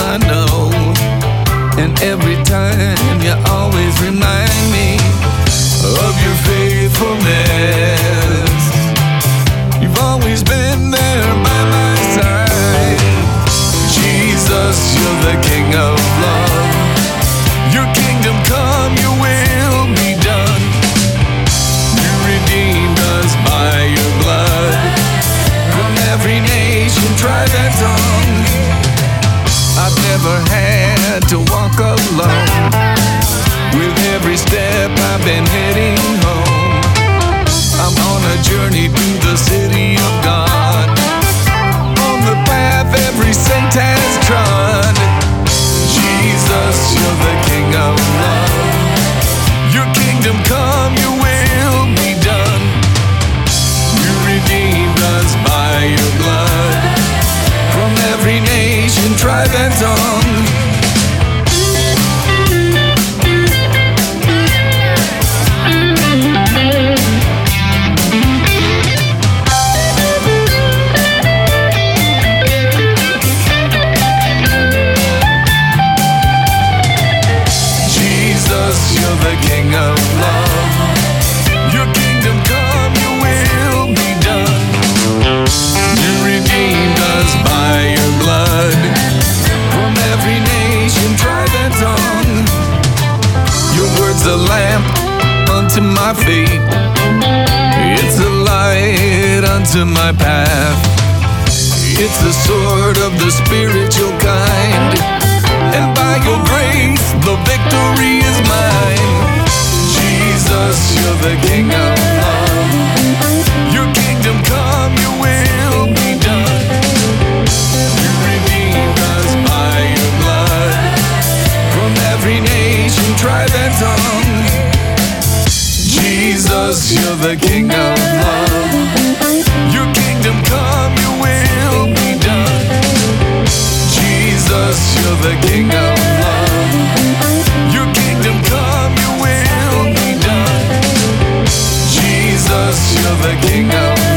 I know. And every time you always remind Jesus, you're the King of unto my feet. It's a light unto my path. It's the sword of the spiritual kind. And by your grace, the victory is mine. Jesus, you're the King of love. Your kingdom come, your will be done. You redeemed us by your blood from every nation, tribe, and tongue. Cause you're the king of love. Your kingdom come, your will be done. Jesus, you're the king of love. Your kingdom come, your will be done. Jesus, you're the king of love